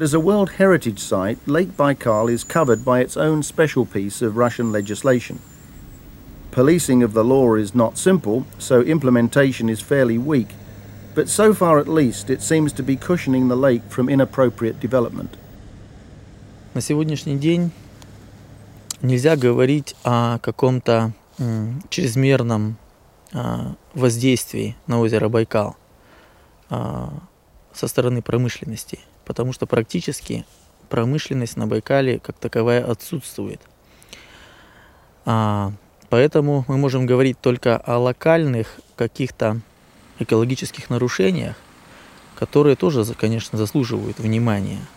As a World Heritage Site, Lake Baikal is covered by its own special piece of Russian legislation. Policing of the law is not simple, so implementation is fairly weak, but so far at least it seems to be cushioning the lake from inappropriate development. На сегодняшний день нельзя говорить о каком-то чрезмерном воздействии на озеро Байкал Со стороны промышленности, потому что практически промышленность на Байкале как таковая отсутствует. Поэтому мы можем говорить только о локальных каких-то экологических нарушениях, которые тоже, конечно, заслуживают внимания –